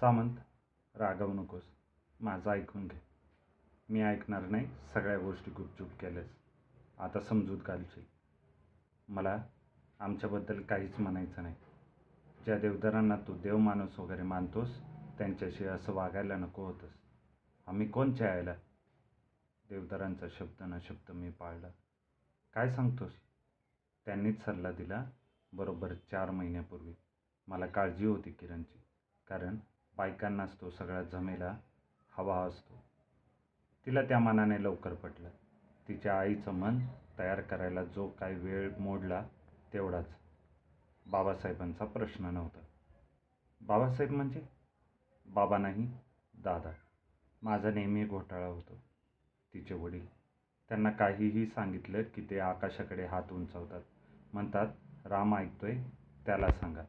सामंत रागवू नकोस. माझं ऐकून घे. मी ऐकणार नाही सगळ्या गोष्टी गुपचूप केल्यास. आता समजूत घालशील. मला आमच्याबद्दल काहीच म्हणायचं नाही. ज्या देवदारांना तू देव माणूस वगैरे मानतोस त्यांच्याशी असं वागायला नको होतंस. आम्ही कोण यायला देवदारांचा शब्द न शब्द मी पाळला. काय सांगतोस? त्यांनीच सल्ला दिला बरोबर चार महिन्यापूर्वी. मला काळजी होती किरणची. कारण बायकांनाच तो सगळा झमेला हवा असतो. तिला त्या मनाने लवकर पटलं. तिच्या आईचं मन तयार करायला जो काही वेळ मोडला तेवढाच. बाबासाहेबांचा प्रश्न नव्हता. बाबासाहेब म्हणजे? बाबा नाही दादा. माझा नेहमी घोटाळा होतो. तिचे वडील. त्यांना काहीही सांगितलं की ते आकाशाकडे हात उंचावतात. म्हणतात राम ऐकतोय त्याला सांगा.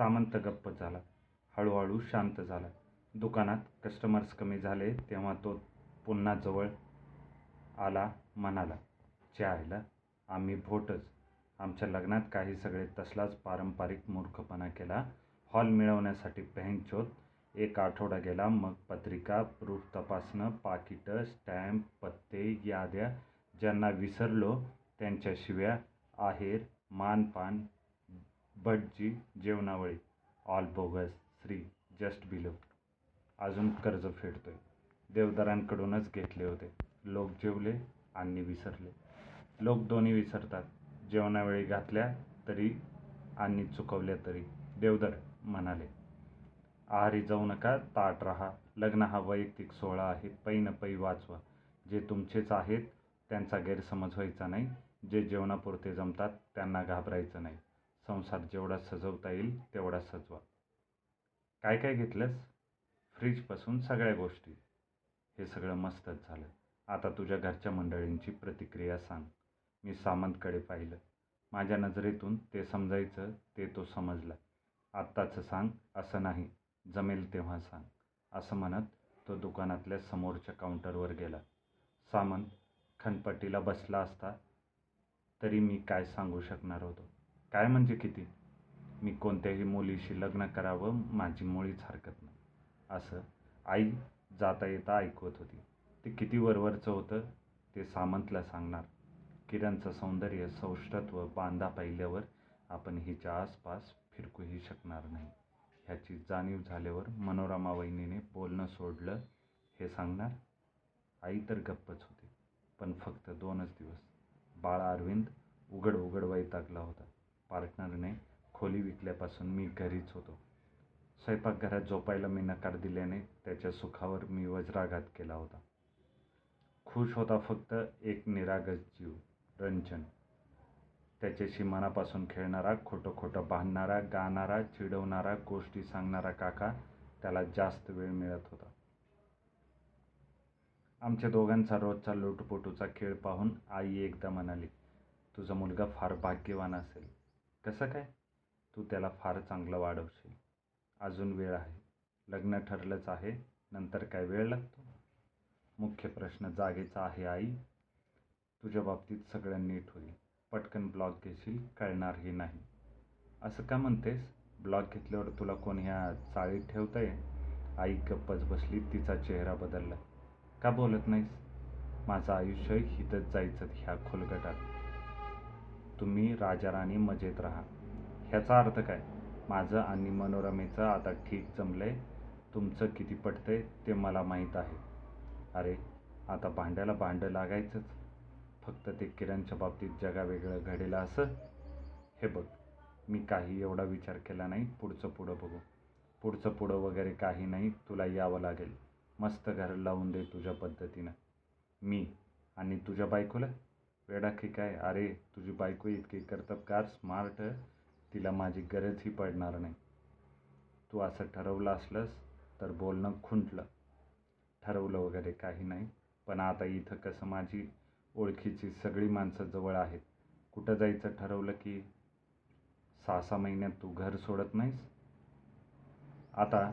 सामंत गप्प झाला. हळूहळू शांत झाला. दुकानात कस्टमर्स कमी झाले तेव्हा तो पुन्हा जवळ आला म्हणाला चायला आम्ही भोटच. आमच्या लग्नात काही सगळे तसलाच पारंपरिक मूर्खपणा केला. हॉल मिळवण्यासाठी पेहनचोत एक आठवडा गेला मग पत्रिका प्रूफ तपासणं पाकिटं स्टॅम्प पत्ते याद्या ज्यांना विसरलो त्यांच्या शिव्या आहेर मानपान भटजी जेवणावळी. ऑल बोगस श्री जस्ट बिलो. अजून कर्ज फेडतोय. देवदारांकडूनच घेतले होते. लोक जेवले आणि विसरले. लोक दोन्ही विसरतात. जेवणावेळी घातल्या तरी आणि चुकवल्या तरी. देवदर म्हणाले आहारी जाऊ नका ताट राहा. लग्न हा वैयक्तिक सोहळा आहे. पै न पै वाचवा. जे तुमचेच आहेत त्यांचा गैरसमज व्हायचा नाही. जे जेवणापुरते जमतात त्यांना घाबरायचं नाही. संसार जेवढा सजवता येईल तेवढा सजवा. काय काय घेतलंस? फ्रीजपासून सगळ्या गोष्टी. हे सगळं मस्तच झालं. आता तुझ्या घरच्या मंडळींची प्रतिक्रिया सांग. मी सामंतकडे पाहिलं. माझ्या नजरेतून ते समजायचं ते तो समजला. आत्ताचं सांग असं नाही. जमेल तेव्हा सांग. असं म्हणत तो दुकानातल्या समोरच्या काउंटरवर गेला. सामंत खनपट्टीला बसला असता तरी मी काय सांगू शकणार होतो? काय म्हणजे किती? मी कोणत्याही मुलीशी लग्न करावं माझी मुळीच हरकत नाही. असं आई जाता येता ऐकवत होती. ते किती वरवरचं होतं ते सामंतला सांगणार. किरणचं सौंदर्य सौष्ठत्व बांधा पाहिल्यावर आपण हिच्या आसपास फिरकूही शकणार नाही. ह्याची जाणीव झाल्यावर मनोरमा वहिनीने बोलणं सोडलं हे सांगणार? आई तर गप्पच होती पण फक्त दोनच दिवस. बाळ अरविंद उघड उघड वैतागला होता. पार्टनरने खोली विकल्यापासून मी घरीच होतो. स्वयंपाकघरात झोपायला मी नकार दिल्याने त्याच्या सुखावर मी वज्राघात केला होता. खुश होता फक्त एक निरागस जीव रंजन. त्याच्याशी मनापासून खेळणारा खोटं खोटं बांधणारा गाणारा चिडवणारा गोष्टी सांगणारा काका त्याला जास्त वेळ मिळत होता. आमच्या दोघांचा रोजचा लोटपोटूचा खेळ पाहून आई एकदा म्हणाली तुझा मुलगा फार भाग्यवान असेल. कसं काय? तू त्याला फार चांगलं वाढवशील. अजून वेळ आहे. लग्न ठरलंच आहे. नंतर काय वेळ लागतो? मुख्य प्रश्न जागेचा आहे आई. तुझ्या बाबतीत सगळं नीट होईल. पटकन ब्लॉक घेशील कळणारही नाही. असं का म्हणतेस? ब्लॉक घेतल्यावर तुला कोण ह्या चाळीत ठेवतंय? आई गप्पच बसली तिचा चेहरा बदलला. का बोलत नाहीस? माझं आयुष्य हितच जायचं ह्या खोलगटात. तुम्ही राजाराणी मजेत राहा. ह्याचा अर्थ काय? माझं आणि मनोरमेचं आता ठीक जमलंय. तुमचं किती पटतंय ते मला माहीत आहे. अरे आता भांड्याला भांडं लागायचंच. फक्त ते किरणच्या बाबतीत जगावेगळं घडेल असं? हे बघ मी काही एवढा विचार केला नाही पुढचं पुढं बघू. पुढचं पुढं वगैरे काही नाही तुला यावं लागेल. मस्त घर लावून दे तुझ्या पद्धतीनं. मी आणि तुझ्या बायकोला? वेडा की काय? अरे तुझी बायको इतकी कर्तबगार स्मार्ट तिला माझी गरजही पडणार नाही. तू असं ठरवलं असलंस तर बोलणं खुंटलं. ठरवलं वगैरे काही नाही पण आता इथं कसं माझी ओळखीची सगळी माणसं जवळ आहेत. कुठं जायचं ठरवलं की सहा सहा महिन्यात तू घर सोडत नाहीस? आता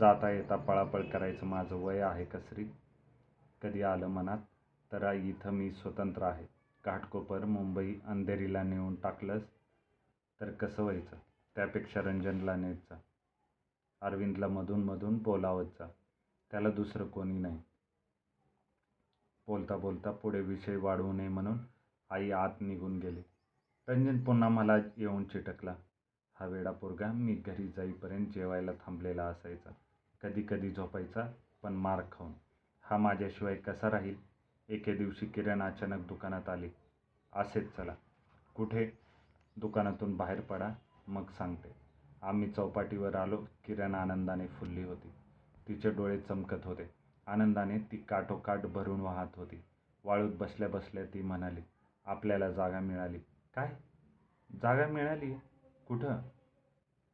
जाता येता पळापळ करायचं माझं वय आहे कसरी? कधी आलं मनात? तर इथं मी स्वतंत्र आहे. घाटकोपर मुंबई अंधेरीला नेऊन टाकलंस तर कसं व्हायचं? त्यापेक्षा रंजनला नेत जा अरविंदला मधून मधून बोलावत जा त्याला दुसरं कोणी नाही. बोलता बोलता पुढे विषय वाढवू नये म्हणून आई आत निघून गेली. रंजन पुन्हा मला येऊन चिटकला. हा वेडा पोरगा मी घरी जाईपर्यंत जेवायला थांबलेला असायचा. कधी कधी झोपायचा पण मार खाऊन. हा माझ्याशिवाय कसा राहील? एके दिवशी किरण अचानक दुकानात आली. असेच चला. कुठे? दुकानातून बाहेर पडा मग सांगते. आम्ही चौपाटीवर आलो. किरण आनंदाने फुलली होती. तिचे डोळे चमकत होते. आनंदाने ती काठोकाठ भरून वाहत होती. वाळूत बसल्या बसल्या ती म्हणाली आपल्याला जागा मिळाली. काय? जागा मिळाली? कुठं?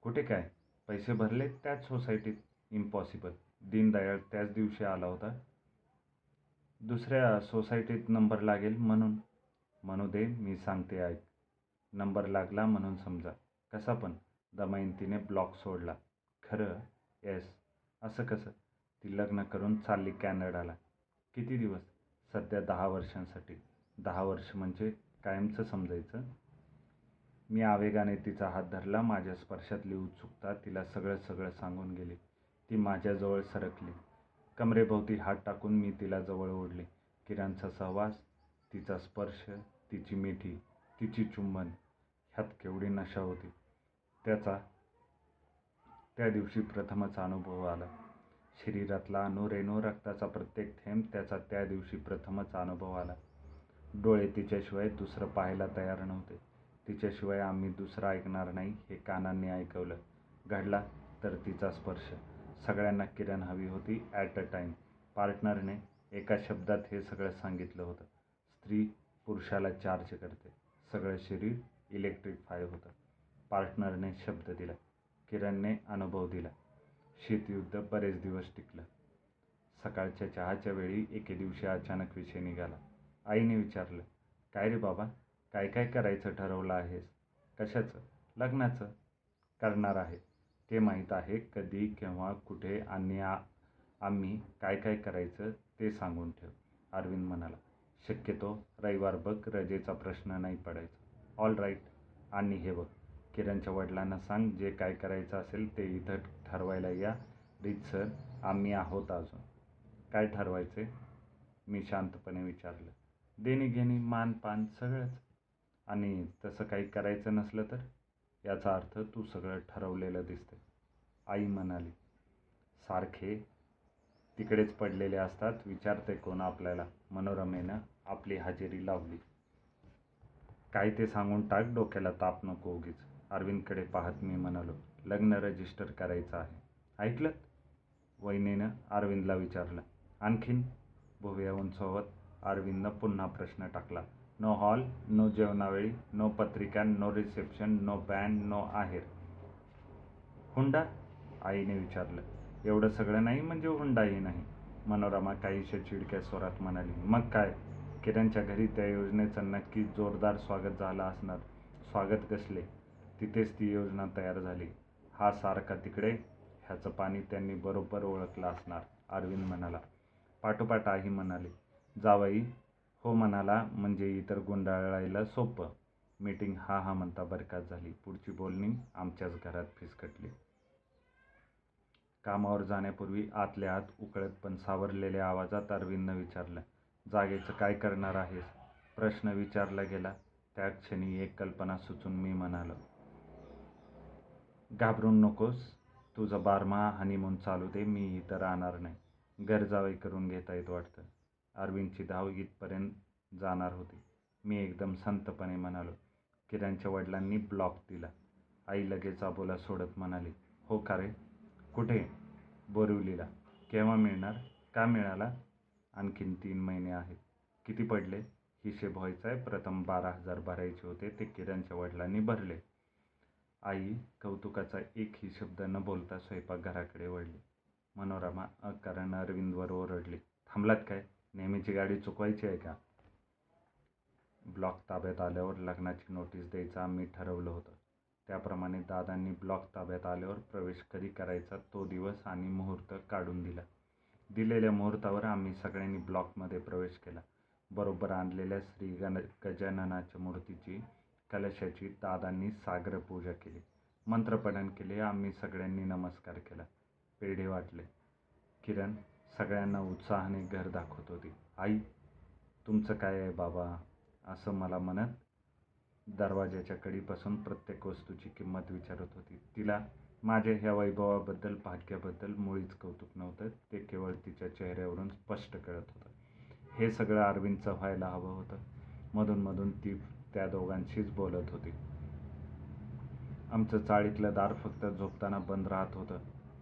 कुठे काय? पैसे भरले त्याच सोसायटीत? इम्पॉसिबल दीनदयाळ त्याच दिवशी आला होता. दुसऱ्या सोसायटीत नंबर लागेल म्हणून. म्हणू दे मी सांगते ऐक. नंबर लागला म्हणून समजा. कसा पण. दमयंतीने ब्लॉक सोडला. खरं? येस. असं कसं? ती लग्न करून चालली कॅनडाला. किती दिवस? सध्या दहा वर्षांसाठी. दहा वर्ष म्हणजे कायमचं समजायचं? मी आवेगाने तिचा हात धरला. माझ्या स्पर्शातली उत्सुकता तिला सगळं सगळं सांगून गेली. ती माझ्याजवळ सरकली. कमरेभोवती हात टाकून मी तिला जवळ ओढले. किरणचा सहवास तिचा स्पर्श तिची मिठी तिची चुंबन ह्यात केवढी नशा होती. त्याचा त्या दिवशी प्रथमच अनुभव आला. शरीरातला अणुरेणू रक्ताचा प्रत्येक थेंब त्याचा त्या दिवशी प्रथमच अनुभव आला. डोळे तिच्याशिवाय दुसरं पाहायला तयार नव्हते. तिच्याशिवाय आम्ही दुसरं ऐकणार नाही हे कानांनी ऐकवलं. घडला तर तिचा स्पर्श. सगळ्यांना किरण हवी होती ॲट अ टाईम पार्टनरने एका शब्दात हे सगळं सांगितलं होतं. स्त्री पुरुषाला चार्ज करते. सगळं शरीर इलेक्ट्रिफाय होतं. पार्टनरने शब्द दिला. किरणने अनुभव दिला. शीतयुद्ध बरेच दिवस टिकलं. सकाळच्या चहाच्या वेळी एके दिवशी अचानक विषय निघाला. आईने विचारलं काय रे बाबा काय काय करायचं ठरवलं आहेस? कशाचं? लग्नाचं? करणार आहे. ते माहीत आहे कधी केव्हा कुठे आणि आ आम्ही काय काय करायचं ते सांगून ठेव. अरविंद म्हणाला शक्यतो रविवार बघ रजेचा प्रश्न नाही पडायचा. ऑल राईट आणि हे बघ किरणच्या वडिलांना सांग जे काय करायचं असेल ते इथं ठरवायला या. सर आम्ही आहोत अजून. काय ठरवायचे मी शांतपणे विचारलं देणी घेणी मान पान सगळंच. आणि तसं काही करायचं नसलं तर? याचा अर्थ तू सगळं ठरवलेलं दिसतं आई म्हणाली सारखे तिकडेच पडलेले असतात विचारते कोण आपल्याला. मनोरमेनं आपली हजेरी लावली. काय ते सांगून टाक डोक्याला ताप नको उगीच. अरविंदकडे पाहत मी म्हणालो लग्न रजिस्टर करायचं आहे. ऐकलं? वहिनीनं अरविंदला विचारलं. आणखीन? भुव्या उंचवत अरविंदनं पुन्हा प्रश्न टाकला. नो हॉल नो जेवणावेळी नो पत्रिका no reception no band no आहेर हुंडा आईने विचारलं. एवढं सगळं नाही म्हणजे हुंडाही नाही. मनोरमा काहीशा चिडक्या स्वरात म्हणाली मग काय? किरणच्या घरी त्या योजनेचं नक्की जोरदार स्वागत झालं असणार. स्वागत कसले? तिथेच ती योजना तयार झाली. हा सारखा तिकडे ह्याचं पाणी त्यांनी बरोबर ओळखलं असणार अरविंद म्हणाला. पाठोपाठ आई म्हणाली जावई हो म्हणाला म्हणजे इतर गुंडाळायला सोपं. मीटिंग हा हा म्हणता बरकात झाली. पुढची बोलणी आमच्याच घरात फिसकटली. कामावर जाण्यापूर्वी आतल्या आत उकळत पण सावरलेल्या आवाजात अरविंदनं विचारलं जागेचं काय करणार आहेस? प्रश्न विचारला गेला. त्या क्षणी एक कल्पना सुचून मी म्हणालो घाबरून नकोस. तुझं बारमा हनीमून चालू दे. मी इथं राहणार नाही. घर करून घेता येत वाटतं. अरविंदची धाव इथपर्यंत जाणार होती. मी एकदम संतपणे म्हणालो किरणच्या वडिलांनी ब्लॉक दिला. आई लगेच आबोला सोडत म्हणाली हो का रे? कुठे? बोरिवलीला. केव्हा मिळणार? का मिळाला? आणखीन तीन महिने आहेत. किती पडले? हिशेब व्हायचा आहे. प्रथम बारा हजार भरायचे होते. ते किरणच्या वडिलांनी भरले. आई कौतुकाचा एकही शब्द न बोलता स्वयंपाकघराकडे वळली. मनोरमा अकारण अरविंदवर ओरडली थांबलात काय? नेहमीची गाडी चुकवायची आहे का? ब्लॉक ताब्यात आल्यावर लग्नाची नोटीस द्यायचं आम्ही ठरवलं होतं. त्याप्रमाणे दादांनी ब्लॉक ताब्यात आल्यावर प्रवेश कधी करायचा तो दिवस आणि मुहूर्त काढून दिला. दिलेल्या मुहूर्तावर आम्ही सगळ्यांनी ब्लॉकमध्ये प्रवेश केला. बरोबर आणलेल्या श्री गण गजाननाच्या मूर्तीची कलशाची दादांनी सागर पूजा केली. मंत्रपठण केले आम्ही सगळ्यांनी नमस्कार केला. पेढे वाटले. किरण सगळ्यांना उत्साहाने घर दाखवत होती. आई तुमचं काय आहे बाबा? असं मला म्हणत दरवाजाच्या कडीपासून प्रत्येक वस्तूची किंमत विचारत होती. तिला माझ्या ह्या वैभवाबद्दल भाग्याबद्दल मुळीच कौतुक नव्हतं. ते केवळ तिच्या चेहऱ्यावरून स्पष्ट कळत होतं. हे सगळं अरविंदचं व्हायला हवं होतं. मधून मधून ती त्या दोघांशीच बोलत होती. आमचं चाळीतलं दार फक्त झोपताना बंद राहत होतं.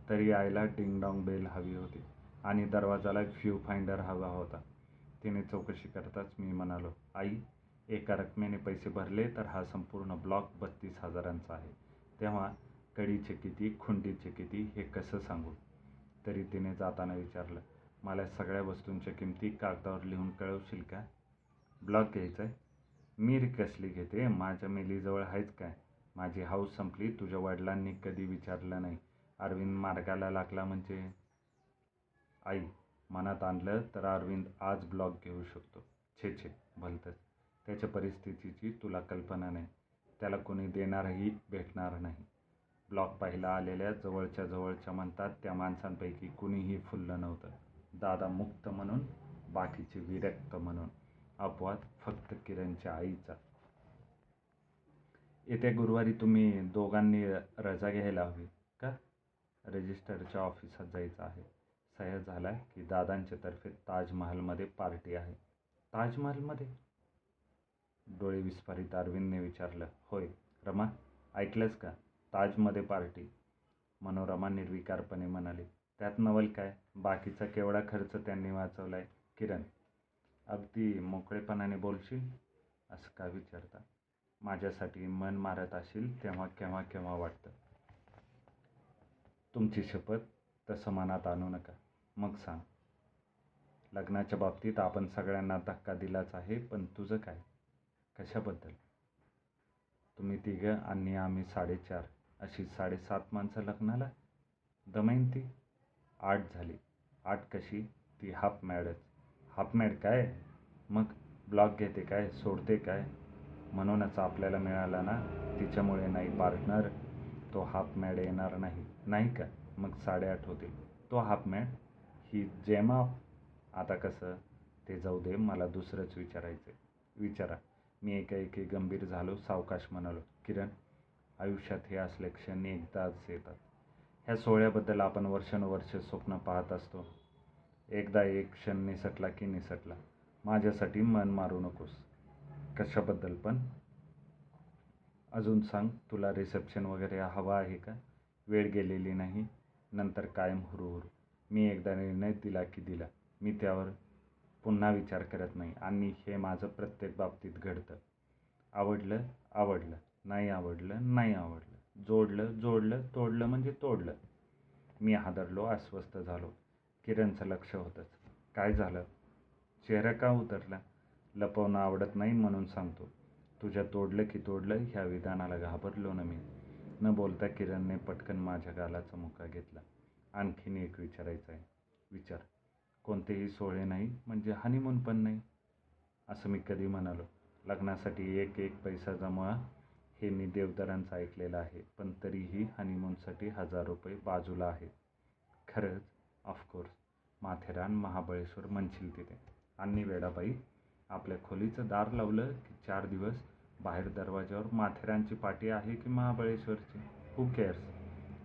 तरी आईला डिंगडॉंग बेल हवी होती. आणि दरवाजाला व्ह्यू फाइंडर हवा होता. तिने चौकशी करताच मी म्हणालो आई एका रकमेने पैसे भरले तर हा संपूर्ण ब्लॉक बत्तीस हजारांचा आहे. तेव्हा कडीचे किती खुंडीचे किती हे कसं सांगू? तरी तिने जाताना विचारलं मला सगळ्या वस्तूंच्या किमती कागदावर लिहून कळवशील का? ब्लॉक घ्यायचा आहे मी कसली घेते माझ्या मेलीजवळ आहेच काय? माझी हाऊस संपली तुझ्या वडिलांनी कधी विचारलं नाही? अरविंद मार्गाला लागला म्हणजे? आई मनात आणलं तर अरविंद आज ब्लॉग घेऊ शकतो. छे छे भलतंच. त्याच्या परिस्थितीची तुला कल्पना नाही. त्याला कोणी देणारही भेटणार नाही. ब्लॉग पाहिला आलेल्या जवळच्या जवळच्या म्हणतात त्या माणसांपैकी कुणीही फुललं नव्हतं. दादा मुक्त म्हणून बाकीचे विरक्त म्हणून. अपवाद फक्त किरणच्या आईचा. येत्या गुरुवारी तुम्ही दोघांनी रजा घ्यायला हवी का? रजिस्टरच्या ऑफिसात जायचं आहे. सह्य झाला आहे की दादांच्या तर्फे ताजमहलमध्ये पार्टी आहे. ताजमहलमध्ये? डोळे विस्फारित अरविंदने विचारलं होय रमा ऐकलंस का? ताजमध्ये पार्टी. मनोरमा निर्विकारपणे म्हणाली त्यात नवल काय? बाकीचा केवढा खर्च त्यांनी वाचवला आहे किरण अगदी मोकळेपणाने बोलशील? असं का विचारता? माझ्यासाठी मन मारत असेल तेव्हा केव्हा केव्हा वाटतं. तुमची शपथ तसं मनात आणू नका. मग सांग. लग्नाच्या बाबतीत आपण सगळ्यांना धक्का दिलाच आहे पण तुझं काय? कशाबद्दल? तुम्ही तिघं आणि आम्ही साडेचार अशी साडेसात माणसं लग्नाला? दमयंती आठ झाली. आठ कशी? ती हाफ मॅडच. हाफ मॅड काय? मग ब्लॉक घेते काय? सोडते काय? म्हणूनच आपल्याला मिळाला ना? तिच्यामुळे नाही पार्टनर. तो हाफ मॅड येणार नाही. नाही का? मग साडेआठ होतील तो हाफ मॅड? की जेमा आता कसं ते जाऊ दे मला दुसरंच विचारायचं विचारा. मी एकाएकी गंभीर झालो सावकाश म्हणालो किरण आयुष्यात हे असले क्षण एकदाच येतात. ह्या सोहळ्याबद्दल आपण वर्षानुवर्ष स्वप्न पाहत असतो. एकदा एक क्षण निसटला की निसटला. माझ्यासाठी मन मारू नकोस. कशाबद्दल पण? अजून सांग तुला रिसेप्शन वगैरे हवा आहे का? वेळ गेलेली नाही. नंतर कायम हुरूहुरू. मी एकदा निर्णय दिला की दिला. मी त्यावर पुन्हा विचार करत नाही आणि हे माझं प्रत्येक बाबतीत घडतं. आवडलं आवडलं. नाही आवडलं नाही आवडलं. जोडलं जोडलं तोडलं म्हणजे तोडलं. मी हादरलो अस्वस्थ झालो. किरणचं लक्ष होतंच. काय झालं? चेहरा का उतरला? लपवणं आवडत नाही म्हणून सांगतो. तुझ्या तोडलं की तोडलं ह्या विधानाला घाबरलो ना मी. न बोलता किरणने पटकन माझ्या गालाचा मुका घेतला. आणखीन एक विचारायचं आहे. विचार. कोणतेही सोहळे नाही म्हणजे हनीमून पण नाही असं मी कधी म्हणालो. लग्नासाठी एक एक पैसा जमा हे मी देवदारांचं ऐकलेलं आहे पण तरीही हनीमूनसाठी हजार रुपये बाजूला आहेत. खरंच ऑफकोर्स माथेरान महाबळेश्वर म्हणशील तिथे. आणि वेडाबाई आपल्या खोलीचं दार लावलं की चार दिवस बाहेर दरवाजावर माथेरानची पाटी आहे की महाबळेश्वरची? हू केअर्स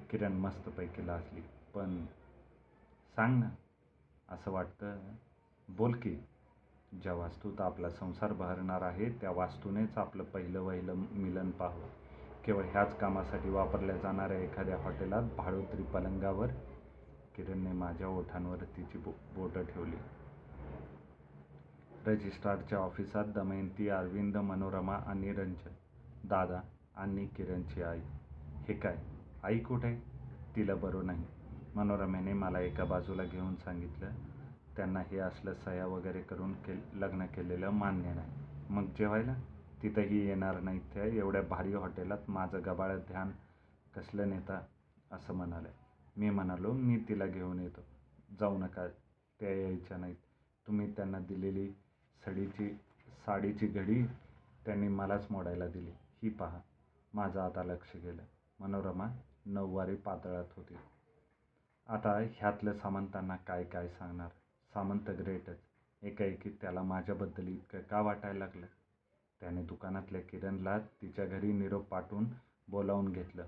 किरण मस्तपैकी लाजली. पण सांग ना असं वाटतं बोल की ज्या वास्तूत आपला संसार बहरणार आहे त्या वास्तूनेच आपलं पहिलं वहिलं मिलन पाहावं. केवळ ह्याच कामासाठी वापरल्या जाणाऱ्या एखाद्या हॉटेलात भाडोत्री पलंगावर किरणने माझ्या ओठांवर तिची बो बोटं ठेवली. रजिस्ट्रारच्या ऑफिसात दमयंती अरविंद मनोरमा आणि रंजन. दादा आणि किरणची आई. हे काय? आई कुठे? तिला बरं नाही. मनोरमेने मला एका बाजूला घेऊन सांगितलं त्यांना हे असलं सह्या वगैरे करून के लग्न केलेलं मान्य नाही. मग जेवायला? तिथंही येणार नाहीत त्या एवढ्या भारी हॉटेलात माझं गबाळं ध्यान कसलं नेता? असं म्हणाले. मी म्हणालो मी तिला घेऊन येतो. जाऊ नका त्या यायच्या नाहीत. तुम्ही त्यांना दिलेली सडीची साडीची घडी त्यांनी मलाच मोडायला दिली. ही पहा. माझं आता लक्ष गेलं. मनोरमा नऊवारी पातळात होती. आता ह्यातलं सामंतांना काय काय सांगणार? सामंत ग्रेटच एकाएकी त्याला माझ्याबद्दल इतकं का वाटायला लागलं? त्याने दुकानातल्या किरणला तिच्या घरी निरोप पाठवून बोलावून घेतलं.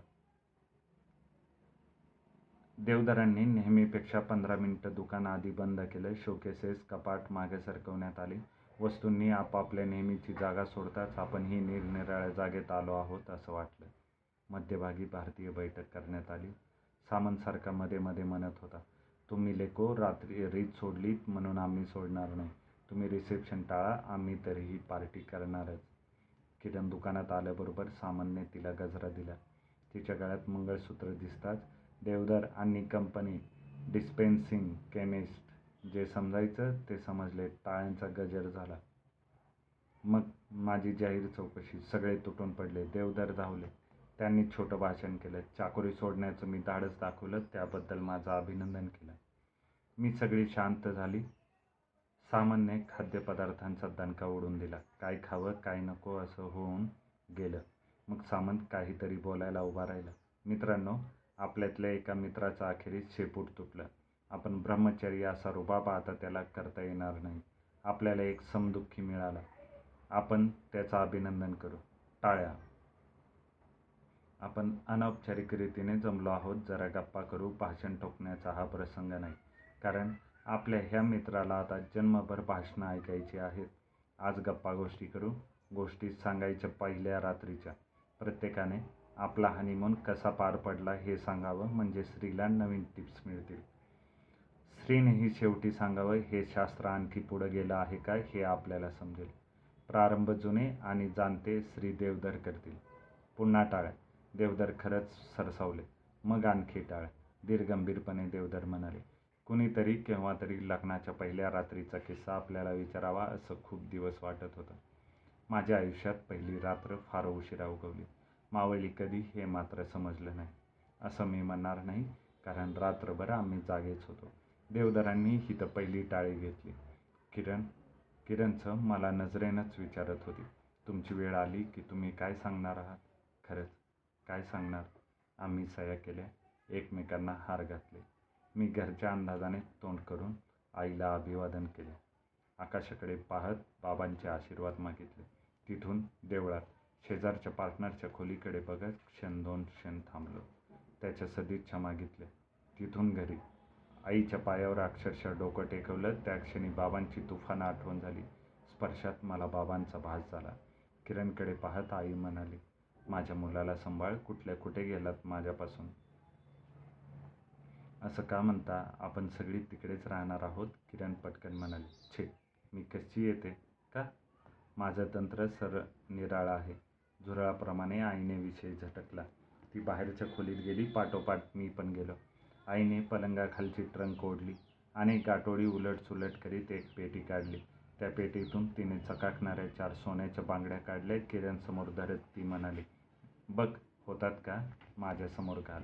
देवदारांनी नेहमीपेक्षा पंधरा मिनिटं दुकान आधी बंद केलं. शोकेसेस कपाट मागे सरकवण्यात आली. वस्तूंनी आपापल्या नेहमीची जागा सोडताच आपण ही निरनिराळ्या जागेत आलो आहोत असं वाटलं. मध्यभागी भारतीय बैठक करण्यात आली. सामंतसारखा मध्ये मध्ये म्हणत होता. तुम्ही लेको रात्री रीत सोडलीत म्हणून आम्ही सोडणार नाही. तुम्ही रिसेप्शन टाळा आम्ही तरीही पार्टी करणारच. किरण दुकानात आल्याबरोबर सामानने तिला गजरा दिला तिच्या गळ्यात मंगळसूत्र दिसताच देवदार आणि कंपनी डिस्पेन्सिंग केमिस्ट जे समजायचं ते समजले. टाळ्यांचा गजर झाला. मग माझी जाहीर चौकशी सगळे तुटून पडले. देवदार धावले. त्यांनी छोटं भाषण केलं. चाकोरी सोडण्याचं मी धाडस दाखवलं. त्याबद्दल माझं अभिनंदन केलं मी सगळी शांत झाली. सामान्य खाद्यपदार्थांचा दणका उडून दिला. काय खावं काय नको असं होऊन गेलं. मग सामंत काहीतरी बोलायला उभा राहिला. मित्रांनो आपल्यातल्या एका मित्राचं अखेरीस शेपूट तुटलं. आपण ब्रह्मचर्य असा रुबाब आता त्याला करता येणार नाही. आपल्याला एक समदुःखी मिळाला. आपण त्याचं अभिनंदन करू. टाळ्या. आपण अनौपचारिक रीतीने जमलो आहोत जरा गप्पा करू भाषण ठोकण्याचा हा प्रसंग नाही. कारण आपल्या ह्या मित्राला आता जन्मभर भाषणं ऐकायची आहेत. आज गप्पा गोष्टी करू. गोष्टी सांगायच्या पहिल्या रात्रीच्या. प्रत्येकाने आपला हनीमून कसा पार पडला हे सांगावं म्हणजे स्त्रीला नवीन टिप्स मिळतील. स्त्रीनेही शेवटी सांगावं हे शास्त्र आणखी पुढं गेलं आहे का हे आपल्याला समजेल. प्रारंभ जुने आणि जाणते श्री देवधर करतील. पुन्हा टाळ्या. देवधर खरंच सरसावले. मग आणखी टाळ. धीरगंभीरपणे देवधर म्हणाले कुणीतरी केव्हा तरी लग्नाच्या पहिल्या रात्रीचा किस्सा आपल्याला विचारावा असं खूप दिवस वाटत होतं. माझ्या आयुष्यात पहिली रात्र फार उशिरा उगवली. मावळली कधी हे मात्र समजलं नाही. असं मी म्हणणार नाही कारण रात्रभर आम्ही जागेच होतो. देवदरांनी ही तर पहिली टाळी घेतली. किरण किरणचं मला नजरेनंच विचारत होती. तुमची वेळ आली की तुम्ही काय सांगणार आहात? काय सांगणार? आम्ही सया केल्या. एकमेकांना हार घातले. मी घरच्या अंदाजाने तोंड करून आईला अभिवादन केले. आकाशाकडे पाहत बाबांचे आशीर्वाद मागितले. तिथून देवळात शेजारच्या पार्टनरच्या खोलीकडे बघत क्षण दोन क्षण थांबलो. त्याच्या सदिच्छा मागितल्या. तिथून घरी. आईच्या पायावर अक्षरशः डोकं टेकवलं. त्या क्षणी बाबांची तुफान आठवण झाली. स्पर्शात मला बाबांचा भास झाला. किरणकडे पाहत आई म्हणाली माझ्या मुलाला सांभाळ कुठल्या कुठे गेलात माझ्यापासून? असं का म्हणता? आपण सगळी तिकडेच राहणार आहोत किरण पटकन म्हणाले. छे मी कशी येते? का? माझं तंत्र सर निराळा आहे. झुरळाप्रमाणे आईने विषय झटकला. ती बाहेरच्या खोलीत गेली. पाठोपाठ मी पण गेलो. आईने पलंगाखालची ट्रंक ओढली. आणि गाठोडी उलटसुलट करीत एक पेटी काढली. त्या पेटीतून तिने चकाकणाऱ्या चार सोन्याच्या बांगड्या काढल्या. किरणसमोर धरत ती म्हणाली बघ होतात का माझ्यासमोर घाल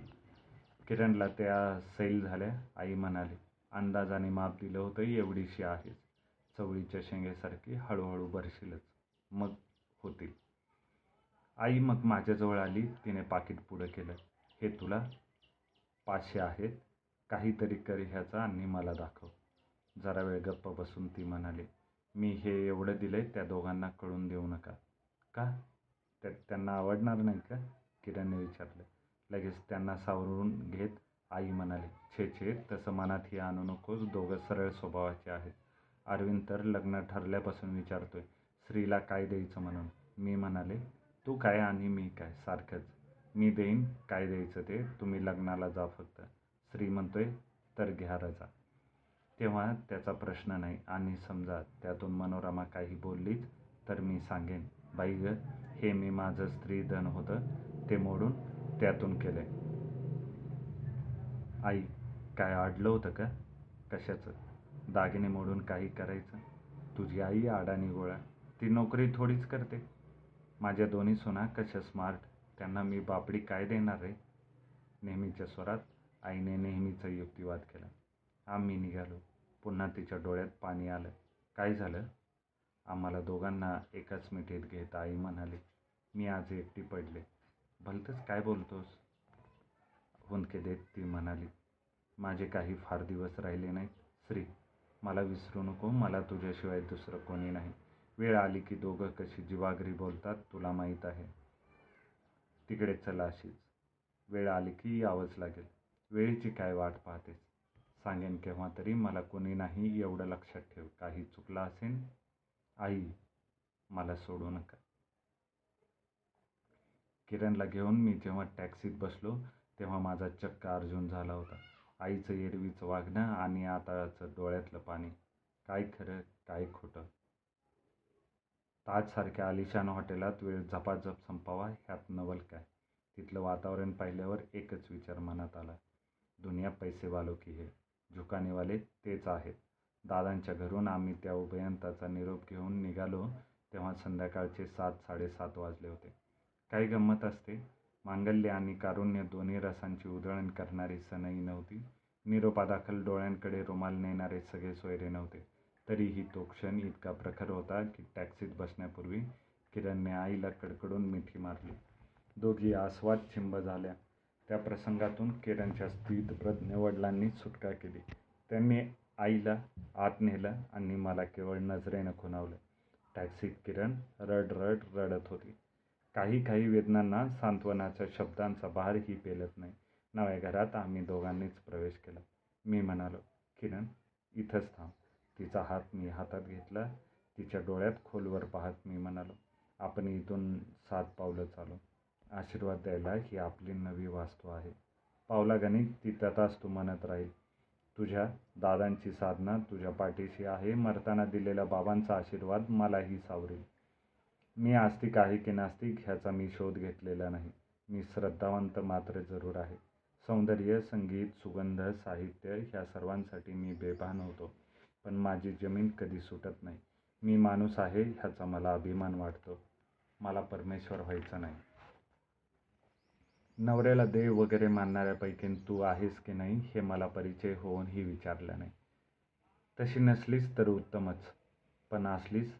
किरणला त्या सैल झाल्या. आई म्हणाली अंदाजाने माप दिलं होतं एवढीशी आहेच चवळीच्या शेंगेसारखी हळूहळू भरशीलच मग होतील. आई मग माझ्याजवळ आली. तिने पाकिट पुढं केलं. हे तुला पाचशे आहेत. काहीतरी कर ह्याचा आणि मला दाखव. जरा वेळ गप्प बसून ती म्हणाली मी हे एवढं दिलं त्या दोघांना कळून देऊ नका. का? त्या त्यांना आवडणार नाही का? किरणने विचारलं. लगेच त्यांना सावरून घेत आई म्हणाली छे छे तसं मनातही आणू नकोस दोघं सरळ स्वभावाचे आहेत. अरविंद तर लग्न ठरल्यापासून विचारतोय स्त्रीला काय द्यायचं म्हणून? मी म्हणाले तू काय आणि मी काय सारखंच. मी देईन काय द्यायचं ते तुम्ही लग्नाला जा फक्त. स्त्री म्हणतोय तर घ्या रजा. तेव्हा त्याचा प्रश्न नाही आणि समजा त्यातून मनोरमा काही बोललीच तर मी सांगेन बाई ग हे मी माझं स्त्री धन होतं ते मोडून त्यातून केलंय. आई काय अडलं होतं का? कशाचं? दागिने मोडून काही करायचं? तुझी आई अडाणी गोळा. ती नोकरी थोडीच करते. माझ्या दोन्ही सुना कशा स्मार्ट? त्यांना मी बापडी काय देणार रे? नेहमीच्या स्वरात आईने नेहमीचा युक्तिवाद केला. आम्ही निघालो. पुन्हा तिच्या डोळ्यात पाणी आलं. काय झालं? आम्हाला दोघांना एकाच मिठीत घेत आई म्हणाली मी आज एकटी पडले. भलतंच काय बोलतोस? हुंदके देत ती म्हणाली माझे काही फार दिवस राहिले नाहीत. श्री मला विसरू नको. मला तुझ्याशिवाय दुसरं कोणी नाही. वेळ आली की दोघं कशी जीवाघरी बोलतात तुला माहीत आहे. तिकडे चला अशीच. वेळ आली की यावंच लागेल. वेळेची काय वाट पाहतेस? सांगेन केव्हा तरी. मला कोणी नाही एवढं लक्षात ठेव. काही चुकलं असेल आई मला सोडू नका. किरणला घेऊन मी जेव्हा टॅक्सीत बसलो तेव्हा माझा चक्क अर्जुन झाला होता. आईचं एरवीचं वागणं आणि आताचं डोळ्यातलं पाणी. काय खरं काय खोटं? ताजसारख्या आलिशान हॉटेलात वेळ झपाझप संपावा ह्यात नवल काय? तिथलं वातावरण पाहिल्यावर एकच विचार मनात आला. दुनिया पैसे वालो की हे. झुकानेवाले तेच आहेत. दादांच्या घरून आम्ही त्या उभयंताचा निरोप घेऊन निघालो तेव्हा संध्याकाळचे सात साडेसात वाजले होते. काही गंमत असते. मांगल्य आणि कारुण्य दोन्ही रसांची उधळण करणारी सनई नव्हती. निरोपादाखल डोळ्यांकडे रुमाल नेणारे सगळे सोयरे नव्हते. तरीही तो क्षण इतका प्रखर होता की टॅक्सीत बसण्यापूर्वी किरणने आईला कडकडून मिठी मारली. दोघी आस्वाद चिंब झाल्या. त्या प्रसंगातून किरणच्या स्थितप्रज्ञ वडिलांनी सुटका केली. त्यांनी आईला आत नेलं आणि मला केवळ नजरेनं खुणावलं. टॅक्सीत किरण रड रड रडत होती. काही काही वेदनांना सांत्वनाच्या शब्दांचा भारही पेलत नाही. नव्या घरात आम्ही दोघांनीच प्रवेश केला. मी म्हणालो किरण इथंच थांब. तिचा हात मी हातात घेतला. तिच्या डोळ्यात खोलवर पाहत मी म्हणालो आपण इथून सात पावलं चालू. आशीर्वाद द्यायला ही आपली नवी वास्तू आहे. पावलागणिक ती तथाच तू म्हणत राहील. तुझ्या दादांची साधना तुझ्या पाठीशी आहे. मरताना दिलेल्या बाबांचा आशीर्वाद मलाही सावरेल. मी आस्तिक आहे की नास्तिक ह्याचा मी शोध घेतलेला नाही. मी श्रद्धावंत मात्र जरूर आहे. सौंदर्य संगीत सुगंध साहित्य ह्या सर्वांसाठी मी बेभान होतो. पण माझी जमीन कधी सुटत नाही. मी माणूस आहे ह्याचा मला अभिमान वाटतो. मला परमेश्वर व्हायचं नाही. नवऱ्याला देव वगैरे मानणाऱ्यापैकी तू आहेस की नाही हे मला परिचय होऊन ही विचारलं नाही. तशी नसलीस तर उत्तमच पण असलीस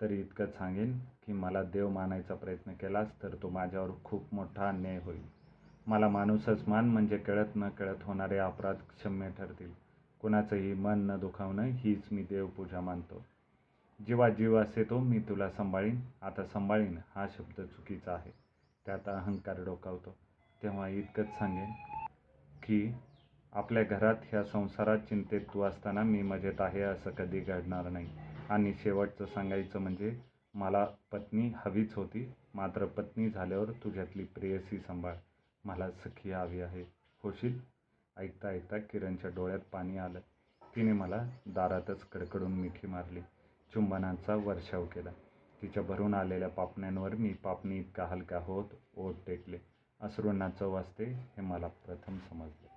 तरी इतकंच सांगेन की मला देव मानायचा प्रयत्न केलास तर तो माझ्यावर खूप मोठा अन्याय होईल. मला माणूसच मान म्हणजे कळत न कळत होणारे अपराध क्षम्य ठरतील. कुणाचंही मन न दुखावणं हीच मी देवपूजा मानतो. जीवा जीव असे तो मी तुला सांभाळीन. आता सांभाळीन हा शब्द चुकीचा आहे. त्यात अहंकार डोकावतो. तेव्हा इतकंच सांगेन की आपल्या घरात ह्या संसारात चिंतेत तू असताना मी मजेत आहे असं कधी घडणार नाही. आणि शेवटचं सांगायचं म्हणजे मला पत्नी हवीच होती मात्र पत्नी झाल्यावर तुझ्यातली प्रेयसी सांभाळ. मला सखी हवी आहे. होशील? ऐकता ऐकता किरणच्या डोळ्यात पाणी आलं. तिने मला दारातच कडकडून मिठी मारली. चुंबनांचा वर्षाव केला. तिच्या भरून आलेल्या पापण्यांवर मी पापणी इतका हलका होत ओठ टेकले. अश्रूंना चव असते हे मला प्रथम समजले.